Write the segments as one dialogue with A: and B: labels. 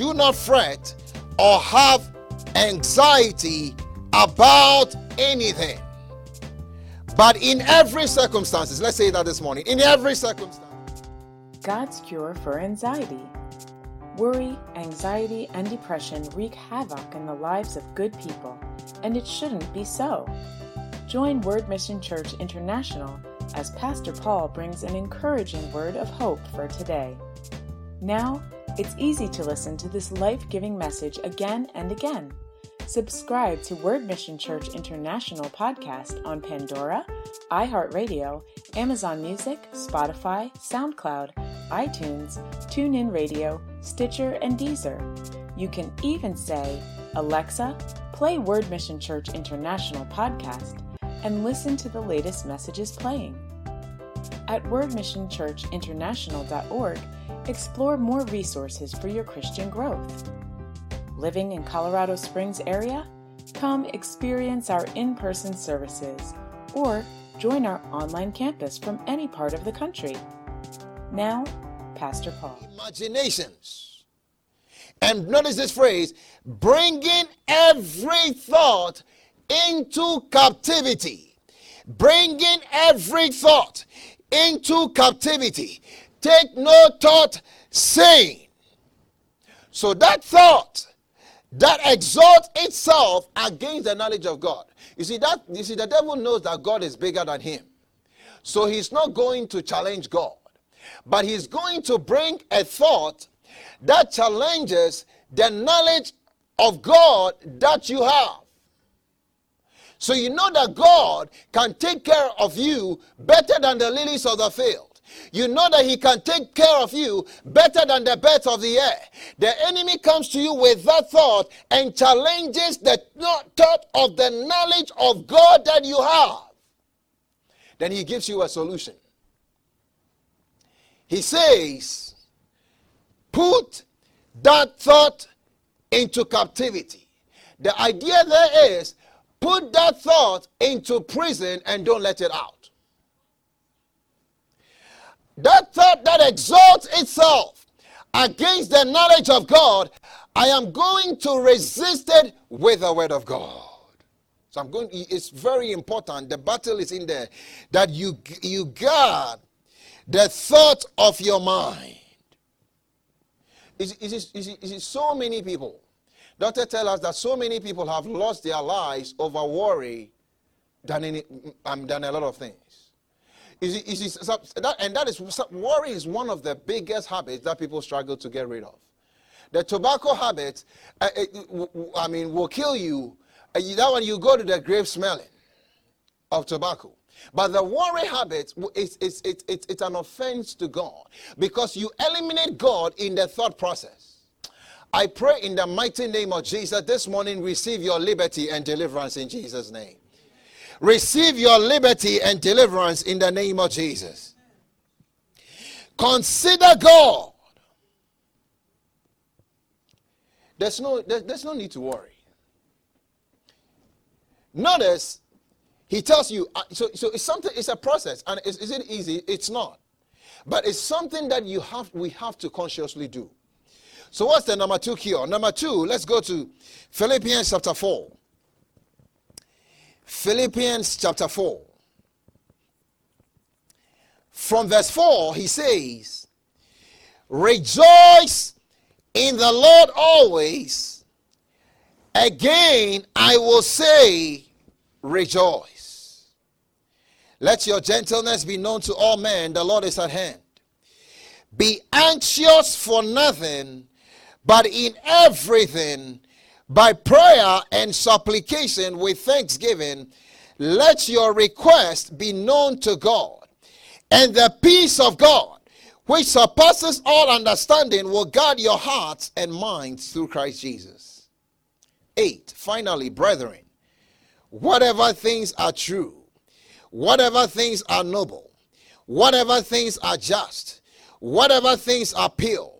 A: do not fret or have anxiety about anything. But in every circumstances, let's say that this morning, in every circumstance,
B: God's cure for anxiety. Worry, anxiety, and depression wreak havoc in the lives of good people, and it shouldn't be so. Join Word Mission Church International as Pastor Paul brings an encouraging word of hope for today. Now, it's easy to listen to this life giving message again and again. Subscribe to Word Mission Church International podcast on Pandora, iHeartRadio, Amazon Music, Spotify, SoundCloud, iTunes, TuneIn Radio, Stitcher, and Deezer. You can even say, Alexa, play Word Mission Church International podcast and listen to the latest messages playing. At wordmissionchurchinternational.org, explore more resources for your Christian growth. Living in Colorado Springs area? Come experience our in-person services or join our online campus from any part of the country. Now, Pastor Paul.
A: Imaginations. And notice this phrase bringing every thought into captivity. Bringing every thought into captivity. Take no thought saying. So that thought that exalts itself against the knowledge of God. You see that you see the devil knows that God is bigger than him. So he's not going to challenge God, but he's going to bring a thought that challenges the knowledge of God that you have. So you know that God can take care of you better than the lilies of the field you know that he can take care of you better than the birds of the air. The enemy comes to you with that thought and challenges the thought of the knowledge of God that you have. Then he gives you a solution. He says, Put that thought into captivity. The idea there is put that thought into prison and don't let it out. That thought that exalts itself against the knowledge of God, I am going to resist it with the word of God. So I'm going, it's very important. The battle is in there that you, you guard the thought of your mind. Is, is, is, is, so many people, doctor tell us that so many people have lost their lives over worry than, any, um, than a lot of things. You see, you see that, and that is worry is one of the biggest habits that people struggle to get rid of. The tobacco habit, uh, uh I mean, will kill you. Uh, that one you go to the grave smelling of tobacco. But the worry habit is, is, it's an offense to God because you eliminate God in the thought process. I pray in the mighty name of Jesus this morning, receive your liberty and deliverance in Jesus' name. Receive your liberty and deliverance in the name of Jesus. Consider God. There's no, there's no need to worry. Notice, he tells you, uh, so, so it's something, it's a process. And is, is it easy? It's not. But it's something that you have, we have to consciously do. So what's the number two cure? Number two, let's go to Philippians chapter 4. Philippians chapter 4. From verse 4, he says, Rejoice in the Lord always. Again, I will say, Rejoice. Let your gentleness be known to all men, the Lord is at hand. Be anxious for nothing, but in everything by prayer and supplication with thanksgiving, let your request be known to God. And the peace of God, which surpasses all understanding, will guard your hearts and minds through Christ Jesus. 8. Finally, brethren, whatever things are true, whatever things are noble, whatever things are just, whatever things are pure,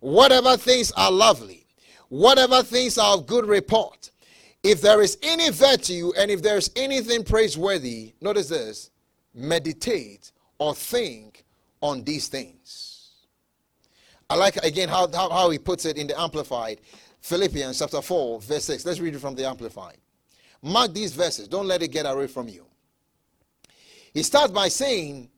A: whatever things are lovely whatever things are of good report, if there is any virtue and if there is anything praiseworthy, notice this meditate or think on these things. I like again how, how, how he puts it in the Amplified. Philippians chapter 4, verse 6. Let's read it from the Amplified. Mark these verses. Don't let it get away from you. He starts by saying,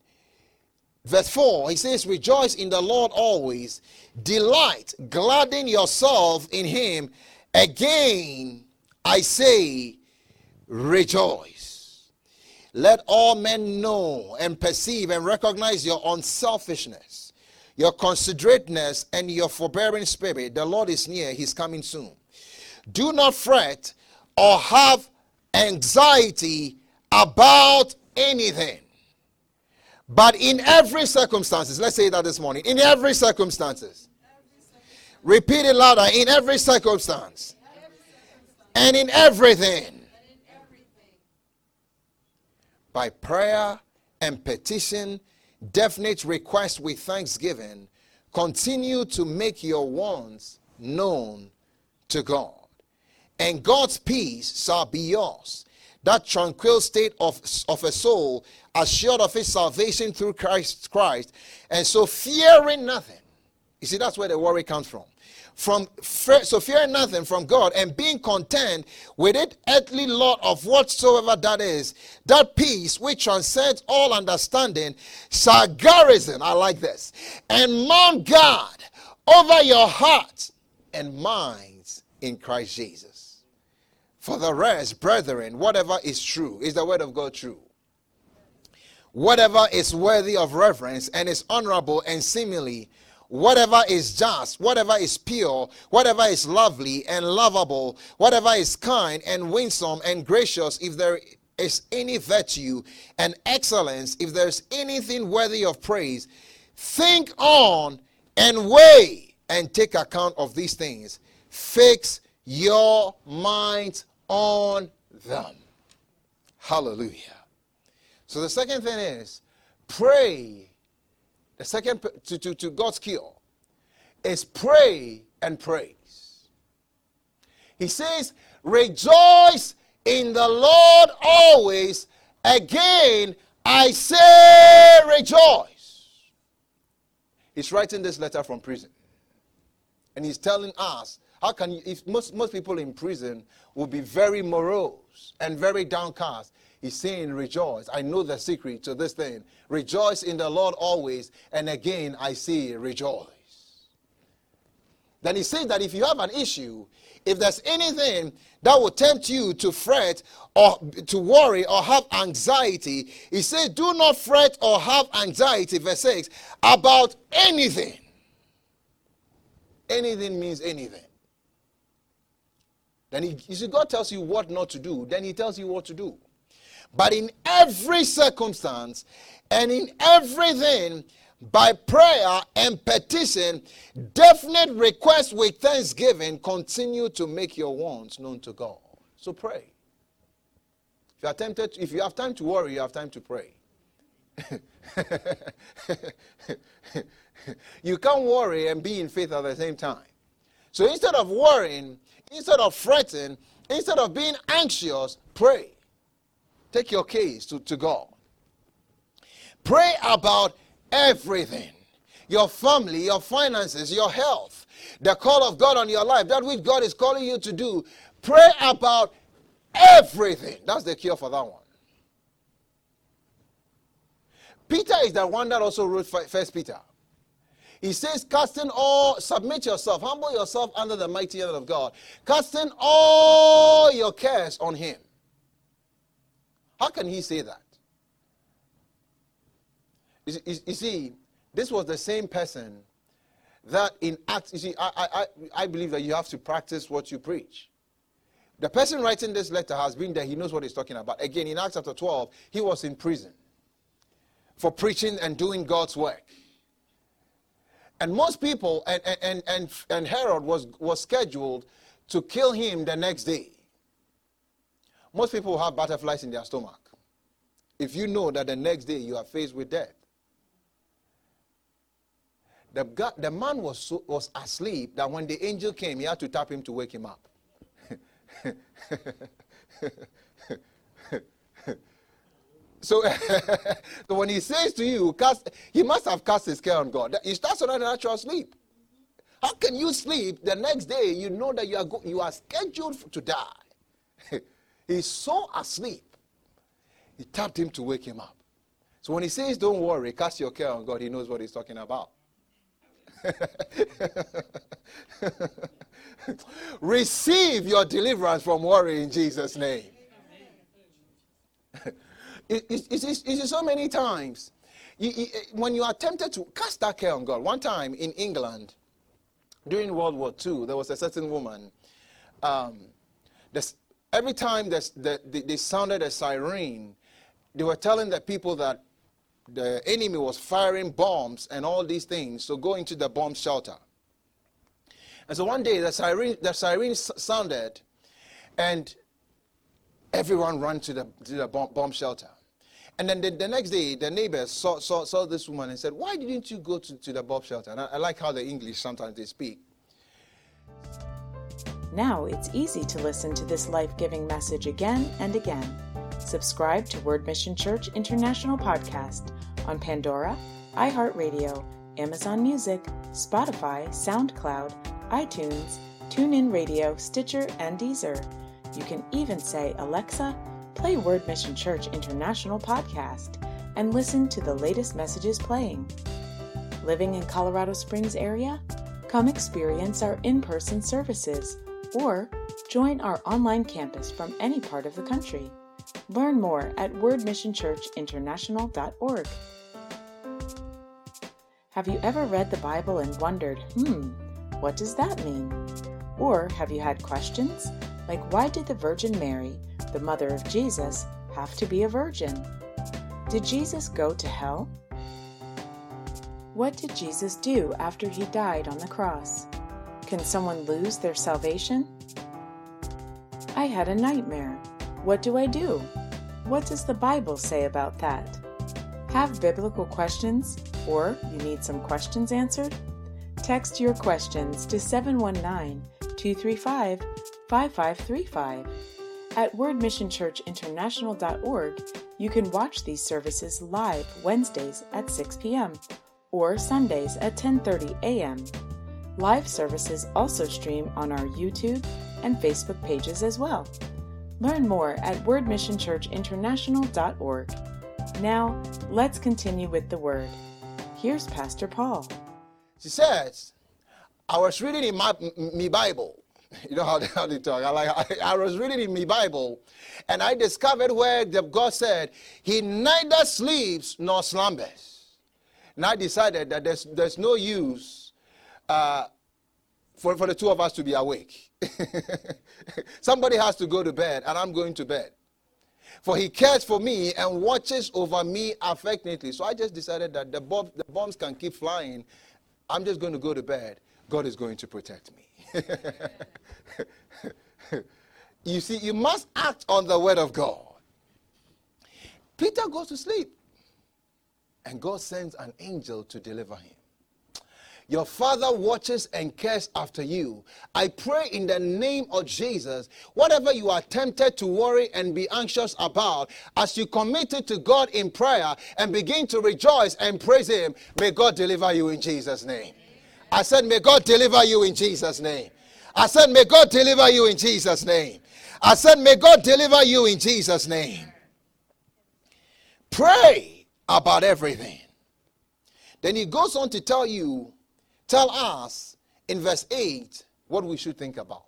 A: verse 4, he says, Rejoice in the Lord always. Delight, gladden yourself in him. Again, I say, rejoice. Let all men know and perceive and recognize your unselfishness, your considerateness, and your forbearing spirit. The Lord is near, He's coming soon. Do not fret or have anxiety about anything. But in every circumstances, let's say that this morning, in every circumstances, repeat it louder, in every circumstance, and in everything, by prayer and petition, definite request with thanksgiving, continue to make your wants known to God. And God's peace shall be yours. That tranquil state of, of a soul assured of his salvation through Christ Christ. And so fearing nothing. You see, that's where the worry comes from from so fearing nothing from God and being content with it earthly lot of whatsoever that is, that peace which transcends all understanding shall garrison, I like this, and mount guard over your hearts and minds in Christ Jesus. For the rest, brethren, whatever is true, is the word of God true? Whatever is worthy of reverence and is honorable and seemingly whatever is just, whatever is pure, whatever is lovely and lovable, whatever is kind and winsome and gracious, if there is any virtue and excellence, if there's anything worthy of praise, think on and weigh and take account of these things. Fix your minds on them. Hallelujah. So the second thing is pray the second to, to, to God's cure is pray and praise. He says, Rejoice in the Lord always. Again, I say rejoice. He's writing this letter from prison. And he's telling us, how can you, if most, most people in prison will be very morose and very downcast, He's saying, Rejoice. I know the secret to this thing. Rejoice in the Lord always. And again, I say, Rejoice. Then he says that if you have an issue, if there's anything that will tempt you to fret or to worry or have anxiety, he says, Do not fret or have anxiety, verse 6, about anything. Anything means anything. Then he, you see, God tells you what not to do, then he tells you what to do. But in every circumstance and in everything, by prayer and petition, definite request with thanksgiving, continue to make your wants known to God. So pray. If you are tempted, if you have time to worry, you have time to pray. you can't worry and be in faith at the same time. So instead of worrying, instead of fretting, instead of being anxious, pray. Take your case to, to God. Pray about everything your family, your finances, your health, the call of God on your life, that which God is calling you to do. Pray about everything. That's the cure for that one. Peter is the one that also wrote First Peter. He says, casting all, submit yourself, humble yourself under the mighty hand of God, casting all your cares on Him. How can he say that? You, you, see, this was the same person that in Acts, you see, I, I, I believe that you have to practice what you preach. The person writing this letter has been there, he knows what he's talking about. Again, in Acts chapter 12, he was in prison for preaching and doing God's work. And most people, and, and, and, and Herod was, was scheduled to kill him the next day. Most people have butterflies in their stomach. If you know that the next day you are faced with death. The, God, the man was, so, was asleep that when the angel came, he had to tap him to wake him up. so, so when he says to you, cast, he must have cast his care on God. He starts on a natural sleep. How can you sleep the next day? You know that you are, go- you are scheduled to die. He's so asleep. He tapped him to wake him up. So when he says, Don't worry, cast your care on God, he knows what he's talking about. Receive your deliverance from worry in Jesus' name. It, it, it, it is so many times. You, you, when you are tempted to cast that care on God, one time in England, during World War II, there was a certain woman. Um, this, every time this, the, the, they sounded a siren, they were telling the people that the enemy was firing bombs and all these things, so go into the bomb shelter. And so one day the siren, the siren sounded, and everyone ran to the, to the bomb, bomb shelter. And then the, the, next day, the neighbors saw, saw, saw this woman and said, Why didn't you go to, to the bomb shelter? And I, I like how the English sometimes they speak.
B: Now it's easy to listen to this life giving message again and again. Subscribe to Word Mission Church International Podcast on Pandora, iHeartRadio, Amazon Music, Spotify, SoundCloud, iTunes, TuneIn Radio, Stitcher, and Deezer. You can even say, Alexa, play Word Mission Church International podcast and listen to the latest messages playing. Living in Colorado Springs area? Come experience our in-person services or join our online campus from any part of the country. Learn more at wordmissionchurchinternational.org. Have you ever read the Bible and wondered, hmm, what does that mean? Or have you had questions? Like, why did the Virgin Mary, the mother of Jesus, have to be a virgin? Did Jesus go to hell? What did Jesus do after he died on the cross? Can someone lose their salvation? I had a nightmare. What do I do? What does the Bible say about that? Have biblical questions, or you need some questions answered? Text your questions to 719 235 5535. At wordmissionchurchinternational.org, you can watch these services live Wednesdays at 6 p.m. or Sundays at 10:30 a.m. Live services also stream on our YouTube and Facebook pages as well. Learn more at wordmissionchurchinternational.org. Now, let's continue with the word. Here's Pastor Paul.
A: She says, I was reading in my, my Bible. You know how they, how they talk. I, like, I, I was reading in my Bible, and I discovered where the, God said, He neither sleeps nor slumbers. And I decided that there's, there's no use uh, for, for the two of us to be awake. Somebody has to go to bed, and I'm going to bed. For he cares for me and watches over me affectionately. So I just decided that the, the bombs can keep flying. I'm just going to go to bed. God is going to protect me. you see, you must act on the word of God. Peter goes to sleep, and God sends an angel to deliver him. Your father watches and cares after you. I pray in the name of Jesus, whatever you are tempted to worry and be anxious about, as you commit it to God in prayer and begin to rejoice and praise Him, may God deliver you in Jesus' name. I said, May God deliver you in Jesus' name. I said, May God deliver you in Jesus' name. I said, May God deliver you in Jesus' name. Pray about everything. Then he goes on to tell you tell us in verse 8 what we should think about.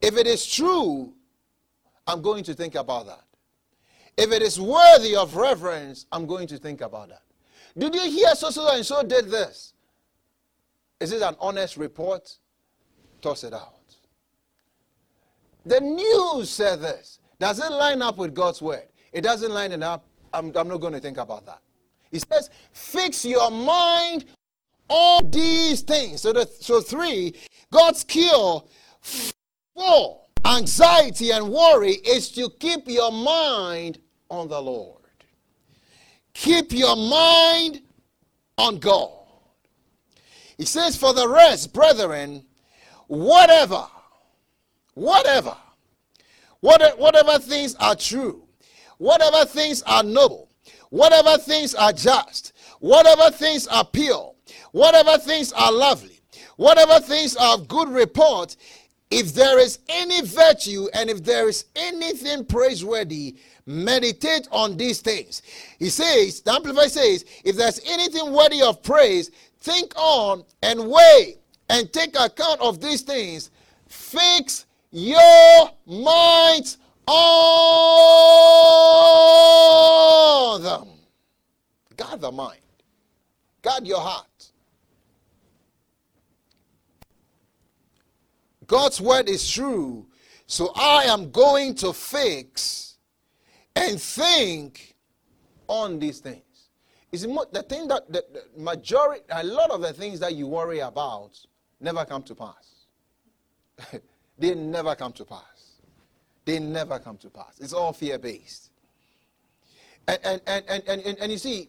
A: If it is true, I'm going to think about that. If it is worthy of reverence, I'm going to think about that. Did you hear so so and so did this? Is it an honest report? Toss it out. The news said this. Does it line up with God's word? It doesn't line it up. I'm, I'm not going to think about that. He says, fix your mind on these things. So, the, so three, God's cure for anxiety and worry is to keep your mind on the Lord. Keep your mind on God. He says, For the rest, brethren, whatever, whatever, whatever things are true, whatever things are noble, whatever things are just, whatever things are pure, whatever things are lovely, whatever things are of good report, if there is any virtue and if there is anything praiseworthy, meditate on these things. He says, the Amplifier says, if there's anything worthy of praise, think on and weigh and take account of these things. Fix your minds on them. Guard the mind, guard your heart. God's word is true. So I am going to fix and think on these things. Is the thing that the, the majority, a lot of the things that you worry about never come to pass. they never come to pass. They never come to pass. It's all fear based. And, and, and, and, and, and you see,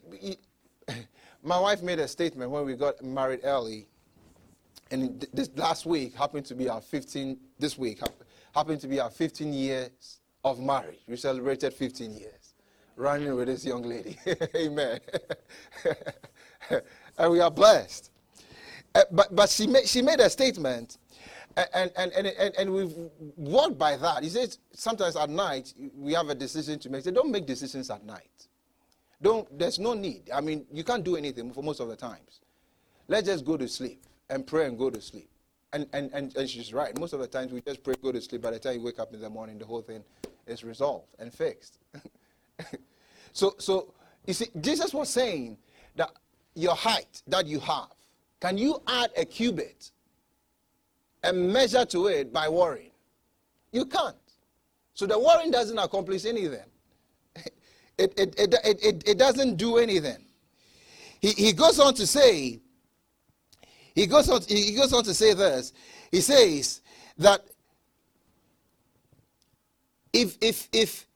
A: my wife made a statement when we got married early and this last week happened to be our 15 this week happened to be our 15 years of marriage. We celebrated 15 years running with this young lady. Amen. And we are blessed. Uh, but, but she, made, she made a statement and, and, and, and, and we've walked by that. He says sometimes at night we have a decision to make. Say don't make decisions at night. Don't there's no need. I mean you can't do anything for most of the times. Let's just go to sleep and pray and go to sleep. And, and, and, and she's right. Most of the times we just pray, go to sleep. By the time you wake up in the morning, the whole thing is resolved and fixed. so, so you see, Jesus was saying that your height that you have, can you add a cubit and measure to it by worrying? You can't. So the worrying doesn't accomplish anything. It, it, it, it, it, doesn't do anything. He, he goes on to say he goes on, he goes on to say this. He says that if, if, if,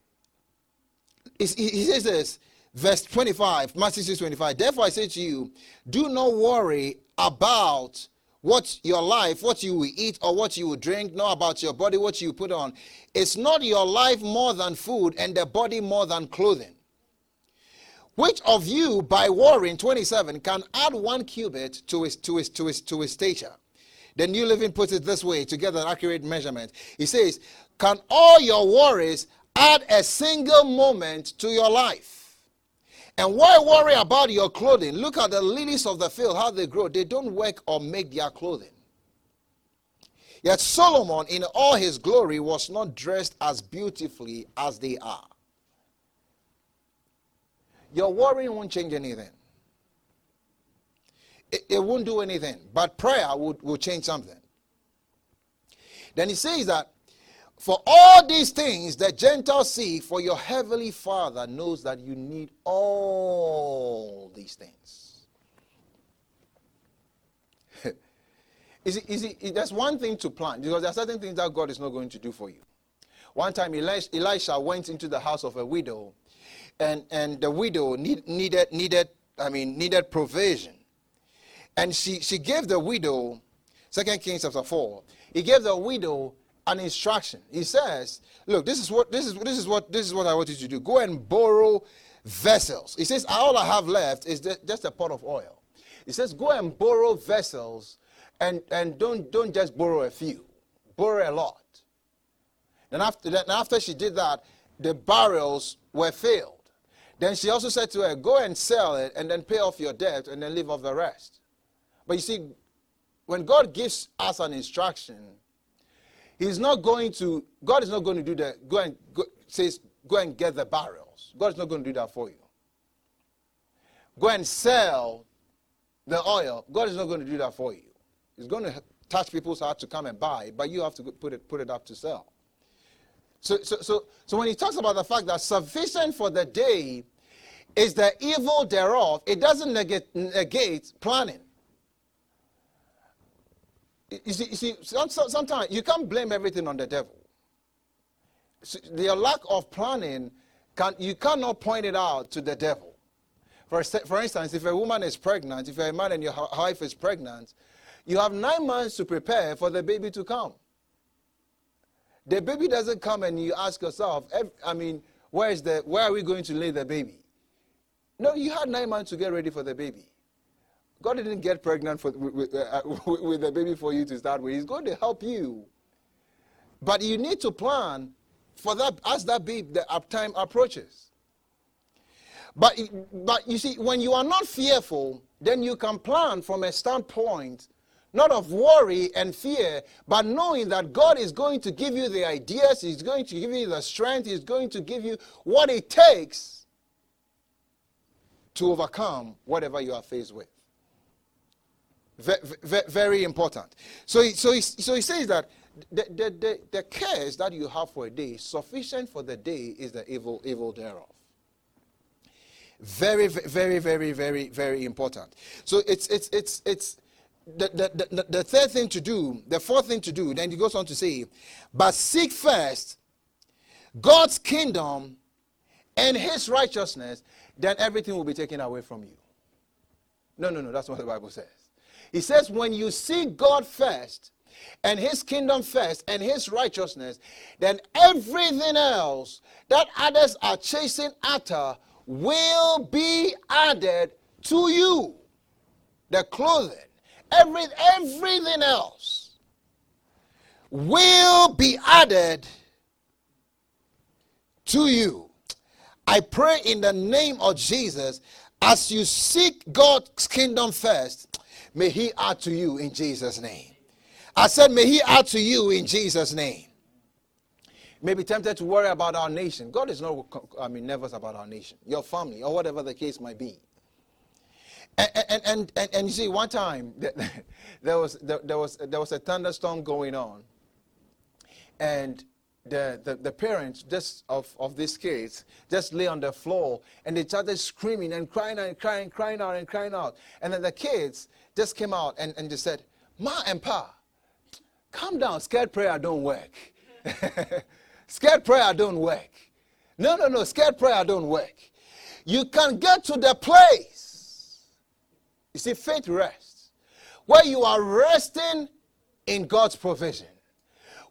A: he says this, verse 25, Matthew 6 25. Therefore I say to you, do not worry about what your life, what you will eat or what you will drink, nor about your body, what you put on. It's not your life more than food and the body more than clothing. Which of you, by worrying, 27, can add one cubit to his, to his, to his, to his stature? The New Living puts it this way to get an accurate measurement. He says, Can all your worries add a single moment to your life? And why worry about your clothing? Look at the lilies of the field, how they grow. They don't work or make their clothing. Yet Solomon, in all his glory, was not dressed as beautifully as they are. Your worrying won't change anything. It, it won't do anything. But prayer will, will change something. Then he says that for all these things the Gentiles see, for your heavenly Father knows that you need all these things. is it, is it, there's one thing to plan because there are certain things that God is not going to do for you. One time Elisha went into the house of a widow and, and the widow need, needed, needed, I mean, needed provision. And she, she gave the widow, Second Kings chapter 4, he gave the widow an instruction. He says, Look, this is what this is this is what this is what I want you to do. Go and borrow vessels. He says, All I have left is just a pot of oil. He says, Go and borrow vessels and, and don't don't just borrow a few. Borrow a lot. And after that, after she did that, the barrels were filled. Then she also said to her, Go and sell it and then pay off your debt and then live off the rest. But you see, when God gives us an instruction, He's not going to, God is not going to do that. Go and go, says, Go and get the barrels. God is not going to do that for you. Go and sell the oil. God is not going to do that for you. He's going to touch people's heart to come and buy, but you have to put it, put it up to sell. So, so, so, so when he talks about the fact that sufficient for the day is the evil thereof, it doesn't negate, negate planning. You see, you see sometimes you can't blame everything on the devil. The lack of planning, can, you cannot point it out to the devil. For, for instance, if a woman is pregnant, if a man and your wife is pregnant, you have nine months to prepare for the baby to come. The baby doesn't come and you ask yourself, I mean, where is the where are we going to lay the baby? No, you had nine months to get ready for the baby. God didn't get pregnant for, with, uh, with a baby for you to start with. He's going to help you. But you need to plan for that as that baby the time approaches. But, but you see, when you are not fearful, then you can plan from a standpoint not of worry and fear, but knowing that God is going to give you the ideas, He's going to give you the strength, He's going to give you what it takes to overcome whatever you are faced with. Very, very important. So, so, he, so he says that the, the, the, the cares that you have for a day, sufficient for the day is the evil, evil thereof. Very, very, very, very, very important. So it's it's it's it's the, the, the, the third thing to do, the fourth thing to do, then he goes on to say, but seek first God's kingdom and his righteousness, then everything will be taken away from you. No, no, no, that's what the Bible says. He says, when you seek God first and his kingdom first and his righteousness, then everything else that others are chasing after will be added to you. The clothing, every, everything else will be added to you. I pray in the name of Jesus, as you seek God's kingdom first, may He add to you in Jesus' name. I said, may He add to you in Jesus' name may be tempted to worry about our nation. God is not, I mean, nervous about our nation, your family, or whatever the case might be. And, and, and, and, and you see, one time there was, there, was, there was a thunderstorm going on, and the, the, the, parents just of, of these kids just lay on the floor and they started screaming and crying and crying, crying out and crying out. And then the kids just came out and, and they said, Ma and Pa, calm down, scared prayer don't work. Scared prayer don't work. No, no, no, scared prayer don't work. You can get to the place. You see, faith rests. Where you are resting in God's provision.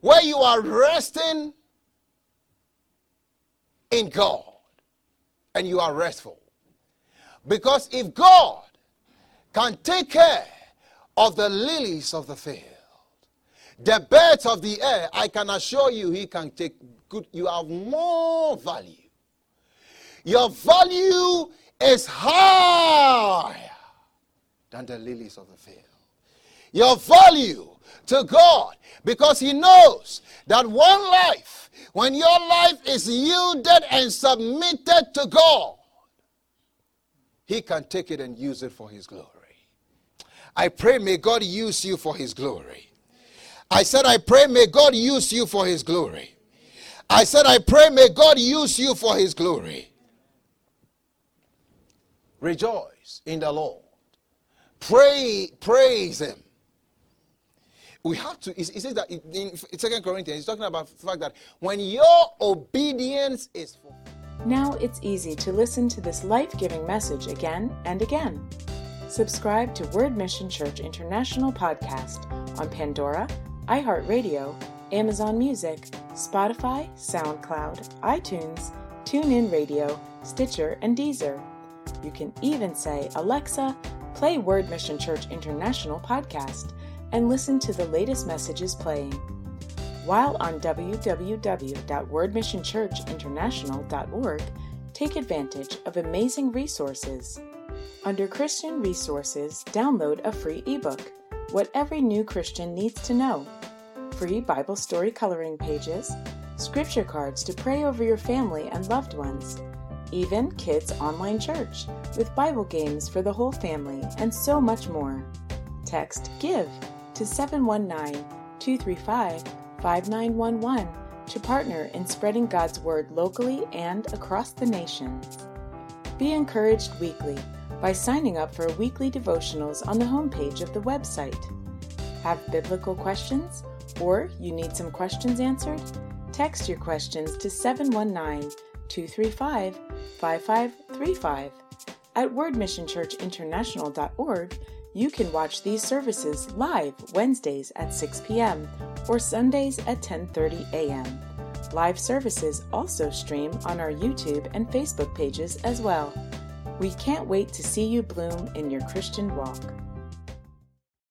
A: Where you are resting in God. And you are restful. Because if God can take care of the lilies of the field, the birds of the air, I can assure you, he can take good. You have more value. Your value is higher than the lilies of the field. Your value to God because He knows that one life, when your life is yielded and submitted to God, He can take it and use it for His glory. I pray, may God use you for His glory. I said, I pray, may God use you for His glory. I said, I pray, may God use you for His glory. Rejoice in the Lord. Pray, praise Him. We have to, he says that in Second Corinthians, he's talking about the fact that when your obedience is full.
B: Now it's easy to listen to this life giving message again and again. Subscribe to Word Mission Church International podcast on Pandora iHeartRadio, Amazon Music, Spotify, SoundCloud, iTunes, TuneIn Radio, Stitcher, and Deezer. You can even say, Alexa, play Word Mission Church International podcast and listen to the latest messages playing. While on www.wordmissionchurchinternational.org, take advantage of amazing resources. Under Christian Resources, download a free ebook, What Every New Christian Needs to Know free Bible story coloring pages, scripture cards to pray over your family and loved ones, even kids' online church with Bible games for the whole family, and so much more. Text GIVE to 719 235 5911 to partner in spreading God's Word locally and across the nation. Be encouraged weekly by signing up for weekly devotionals on the homepage of the website. Have biblical questions? or you need some questions answered? Text your questions to 719 235 5535. At wordmissionchurchinternational.org, you can watch these services live Wednesdays at 6 p.m. or Sundays at 10:30 a.m. Live services also stream on our YouTube and Facebook pages as well. We can't wait to see you bloom in your Christian walk.